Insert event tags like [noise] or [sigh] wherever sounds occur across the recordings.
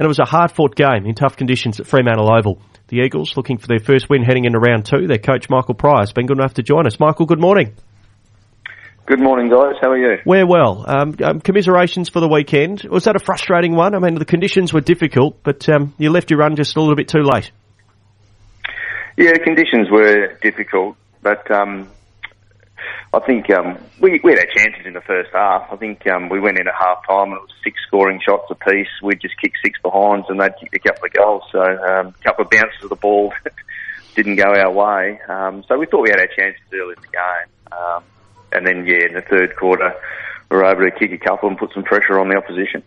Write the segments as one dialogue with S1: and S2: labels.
S1: and it was a hard-fought game in tough conditions at Fremantle Oval. The Eagles looking for their first win heading into round two. Their coach Michael Prior has been good enough to join us. Michael, good morning.
S2: Good morning, guys. How are you?
S1: We're well. Um, um, commiserations for the weekend. Was that a frustrating one? I mean, the conditions were difficult, but um, you left your run just a little bit too late.
S2: Yeah, conditions were difficult, but um, I think um, we, we had our chances in the first half. I think um, we went in at half time and it was six scoring shots apiece. We just kicked six behinds and they'd kicked a couple of goals. So um, a couple of bounces of the ball [laughs] didn't go our way. Um, so we thought we had our chances early in the game. Um, and then, yeah, in the third quarter, we were able to kick a couple and put some pressure on the opposition.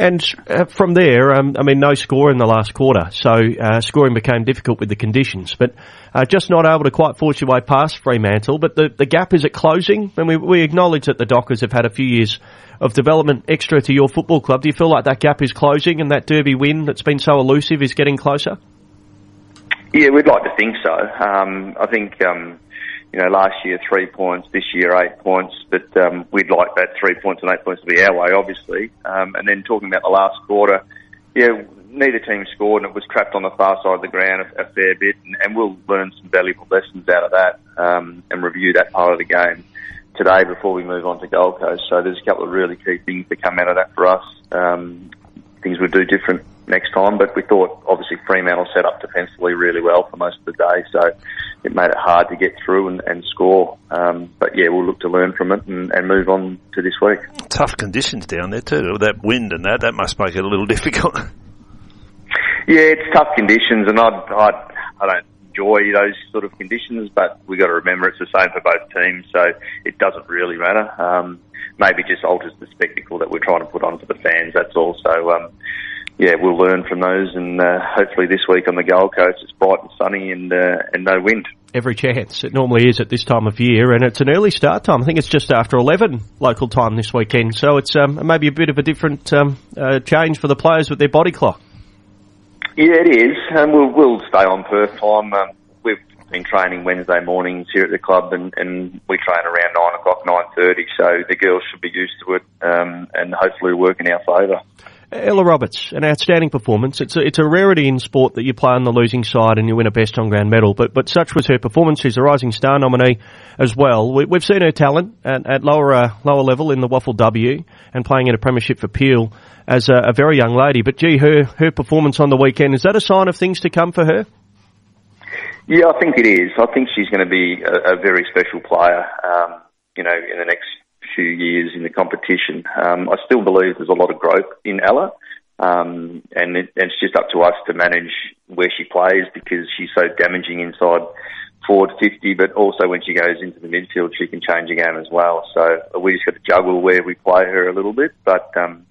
S1: And uh, from there, um, I mean, no score in the last quarter, so uh, scoring became difficult with the conditions. But uh, just not able to quite force your way past Fremantle. But the, the gap is it closing? And we, we acknowledge that the Dockers have had a few years of development extra to your football club. Do you feel like that gap is closing and that Derby win that's been so elusive is getting closer?
S2: Yeah, we'd like to think so. Um, I think. Um you know, last year three points, this year eight points, but um, we'd like that three points and eight points to be our way, obviously. Um, and then talking about the last quarter, yeah, neither team scored and it was trapped on the far side of the ground a, a fair bit, and, and, we'll learn some valuable lessons out of that um, and review that part of the game today before we move on to Gold Coast. So there's a couple of really key things that come out of that for us, um, things we'd do different next time, but we thought obviously Fremantle set up defensively really well for most of the day, so it made it hard to get through and, and score. Um, but yeah, we'll look to learn from it and, and, move on to this week.
S3: Tough conditions down there too. That wind and that that must make it a little [laughs] difficult.
S2: yeah, it's tough conditions, and I I I don't enjoy those sort of conditions, but we got to remember it's the same for both teams, so it doesn't really matter. Um, maybe just alters the spectacle that we're trying to put on for the fans. That's all. So. Um, yeah, we'll learn from those, and uh, hopefully this week on the Gold Coast it's bright and sunny and uh, and no wind.
S1: Every chance. It normally is at this time of year, and it's an early start time. I think it's just after eleven local time this weekend, so it's um, maybe a bit of a different um, uh, change for the players with their body clock.
S2: Yeah, it is, and we'll we'll stay on Perth time. Um, we've been training Wednesday mornings here at the club, and, and we train around nine o'clock, nine thirty. So the girls should be used to it, um, and hopefully work in our favour.
S1: Ella Roberts, an outstanding performance. It's a, it's a rarity in sport that you play on the losing side and you win a best on ground medal, but, but such was her performance. She's a Rising Star nominee as well. We, have seen her talent at, at lower, uh, lower level in the WAFL W and playing in a premiership for Peel as a, a, very young lady. But gee, her, her performance on the weekend, is that a sign of things to come for her?
S2: Yeah, I think it is. I think she's going to be a, a very special player, um, you know, in the next few years in the competition. Um, I still believe there's a lot of growth in Ella, um, and, it, it's just up to us to manage where she plays because she's so damaging inside forward 50, but also when she goes into the midfield, she can change the game as well. So we just got to juggle where we play her a little bit, but um,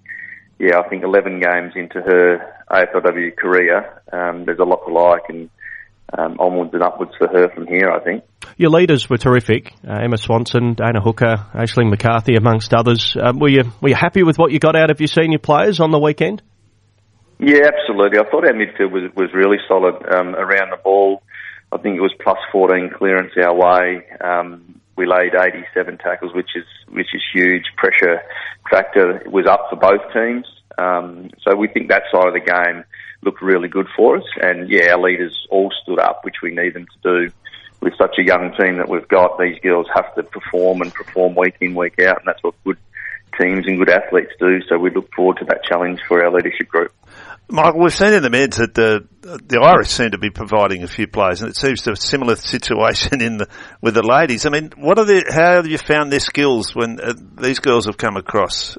S2: yeah, I think 11 games into her AFLW career, um, there's a lot to like, and um, onwards and upwards for her from here, I think.
S1: Your leaders were terrific. Uh, Emma Swanson, Dana Hooker, Aisling McCarthy, amongst others. Um, were you were you happy with what you got out of your senior players on the weekend?
S2: Yeah, absolutely. I thought our midfield was was really solid um, around the ball. I think it was plus 14 clearance our way. Um, we laid 87 tackles, which is which is huge. Pressure factor was up for both teams. Um, so we think that side of the game looked really good for us. And yeah, our leaders all stood up, which we need them to do. With such a young team that we've got, these girls have to perform and perform week in, week out, and that's what good teams and good athletes do. So we look forward to that challenge for our leadership group.
S3: Michael, we've seen in the Meds that the the Irish seem to be providing a few players, and it seems to a similar [laughs] situation in the with the ladies. I mean, what are the how have you found their skills when uh, these girls have come across?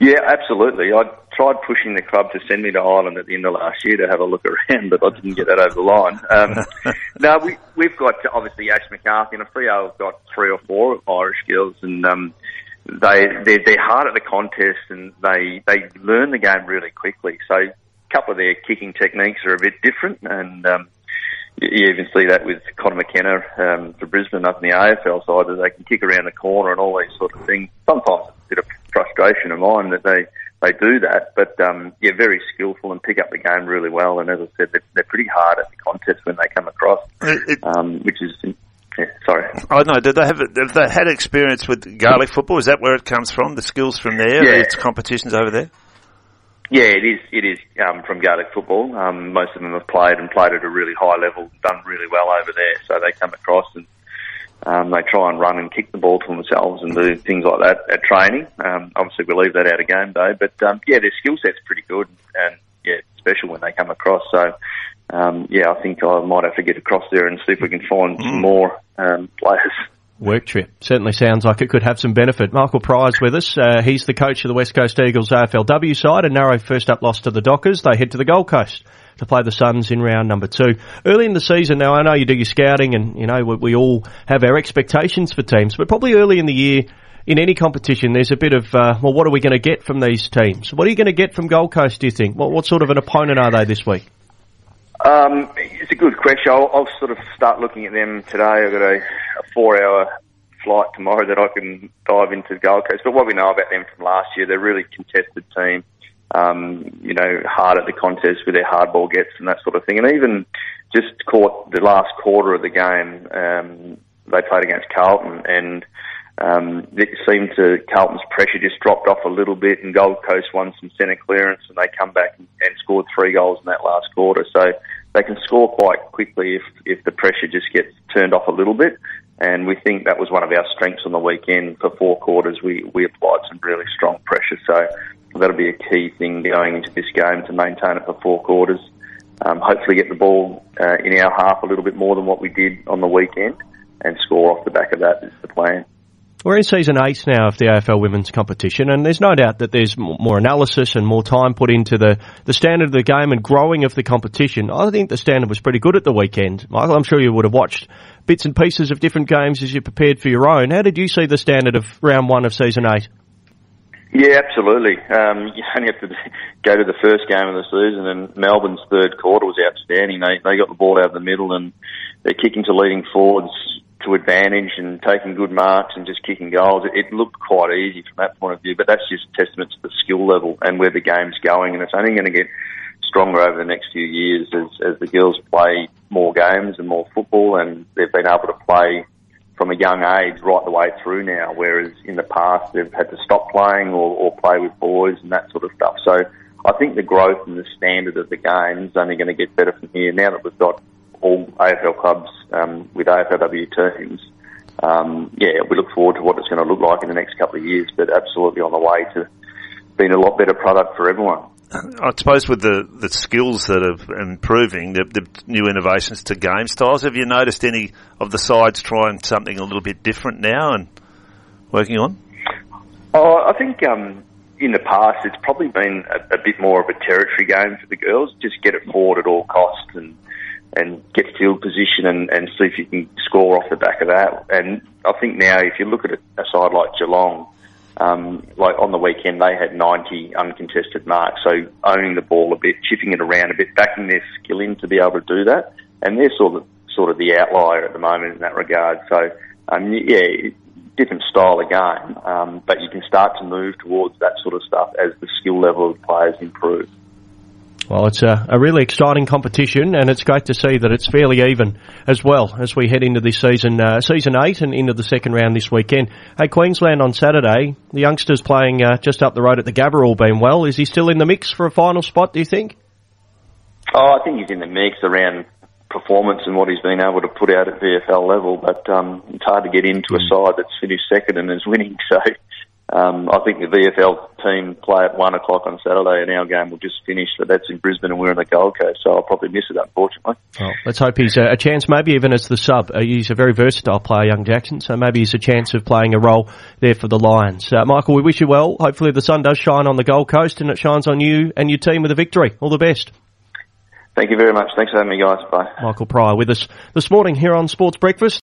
S2: Yeah, absolutely. I tried pushing the club to send me to Ireland at the end of last year to have a look around, but I didn't get that over the line. Um, [laughs] now we we've got obviously Ash McCarthy and a Freo have got three or four Irish girls, and um, they they're, they're hard at the contest and they they learn the game really quickly. So a couple of their kicking techniques are a bit different, and um, you even see that with Conor McKenna um, for Brisbane up in the AFL side that they can kick around the corner and all these sort of things. Sometimes it's a bit of frustration of mine that they they do that, but um, yeah, very skillful and pick up the game really well. And as I said, they're, they're pretty hard at the contest when they come across, it, um, which is. Yeah, sorry.
S3: Oh no! Did they have have they had experience with Gaelic football? Is that where it comes from? The skills from there,
S2: yeah.
S3: It's competitions over there.
S2: Yeah, it is. It is um, from Gaelic football. Um, most of them have played and played at a really high level, done really well over there. So they come across and um, they try and run and kick the ball to themselves and do things like that at training. Um, obviously, we leave that out of game day, but um, yeah, their skill set's pretty good and yeah, special when they come across. So um, yeah, I think I might have to get across there and see if we can find mm. some more um, players
S1: work trip. Certainly sounds like it could have some benefit. Michael Prior's with us. Uh, he's the coach of the West Coast Eagles AFLW side. A narrow first up loss to the Dockers. They head to the Gold Coast to play the Suns in round number two. Early in the season, now I know you do your scouting and, you know, we, we all have our expectations for teams, but probably early in the year, in any competition, there's a bit of, uh, well, what are we going to get from these teams? What are you going to get from Gold Coast, do you think? What, what sort of an opponent are they this week?
S2: Um, it's a good question. I'll, I'll, sort of start looking at them today. I've got a, a four-hour flight tomorrow that I can dive into Gold Coast. But what we know about them from last year, they're a really contested team. Um, you know, hard at the contest with their hard ball gets and that sort of thing. And even just caught the last quarter of the game, um, they played against Carlton and um, it seemed to Carlton's pressure just dropped off a little bit, and Gold Coast won some centre clearance, and they come back and, and scored three goals in that last quarter. So they can score quite quickly if if the pressure just gets turned off a little bit. And we think that was one of our strengths on the weekend. For four quarters, we we applied some really strong pressure. So that'll be a key thing going into this game to maintain it for four quarters. Um, hopefully, get the ball uh, in our half a little bit more than what we did on the weekend, and score off the back of that is the plan.
S1: We're in season eight now of the AFL women's competition, and there's no doubt that there's more analysis and more time put into the, the standard of the game and growing of the competition. I think the standard was pretty good at the weekend. Michael, I'm sure you would have watched bits and pieces of different games as you prepared for your own. How did you see the standard of round one of season eight?
S2: Yeah, absolutely. Um, [laughs] you only have to go to the first game of the season, and Melbourne's third quarter was outstanding. They they got the ball out of the middle, and they're kicking to leading forwards to advantage and taking good marks and just kicking goals. It, it looked quite easy from that point of view, but that's just testament to the skill level and where the game's going, and it's only going to get stronger over the next few years as, as the girls play more games and more football, and they've been able to play from a young age right the way through now, whereas in the past they've had to stop playing or, or play with boys and that sort of stuff. So I think the growth and the standard of the game is only going to get better from here now that we've got all AFL clubs um, with AFLW teams. Um, yeah, we look forward to what it's going to look like in the next couple of years, but absolutely on the way to being a lot better product for everyone.
S3: I suppose with the, the skills that are improving, the, the new innovations to game styles, have you noticed any of the sides trying something a little bit different now and working on?
S2: Oh, I think um, in the past it's probably been a, a, bit more of a territory game for the girls. Just get it forward at all costs and and get field position and, and see if you can score off the back of that. And I think now, if you look at a, a side like Geelong, um, like on the weekend they had 90 uncontested marks, so owning the ball a bit, chipping it around a bit, backing their skill in to be able to do that. And they're sort of sort of the outlier at the moment in that regard. So um, yeah, different style of game, um, but you can start to move towards that sort of stuff as the skill level of players improve.
S1: Well, it's a, a, really exciting competition, and it's great to see that it's fairly even as well as we head into this season, uh, season eight, and into the second round this weekend. Hey, Queensland on Saturday, the youngsters playing uh, just up the road at the Gabba all been well. Is he still in the mix for a final spot? Do you think?
S2: Oh, I think he's in the mix around performance and what he's been able to put out at VFL level, but um, it's hard to get into a hmm. side that's finished second and is winning. [laughs] So um, I think the VFL team play at one o'clock on Saturday, and our game will just finish. But that's in Brisbane, and we're in the Gold Coast, so I'll probably miss it, unfortunately.
S1: Well, let's hope he's a, a, chance, maybe even as the sub. Uh, he's a very versatile player, young Jackson, so maybe he's a chance of playing a role there for the Lions. Uh, Michael, we wish you well. Hopefully, the sun does shine on the Gold Coast, and it shines on you and your team with a victory. All the best.
S2: Thank you very much. Thanks for having me, guys. Bye.
S1: Michael Prior with us this morning here on Sports Breakfast.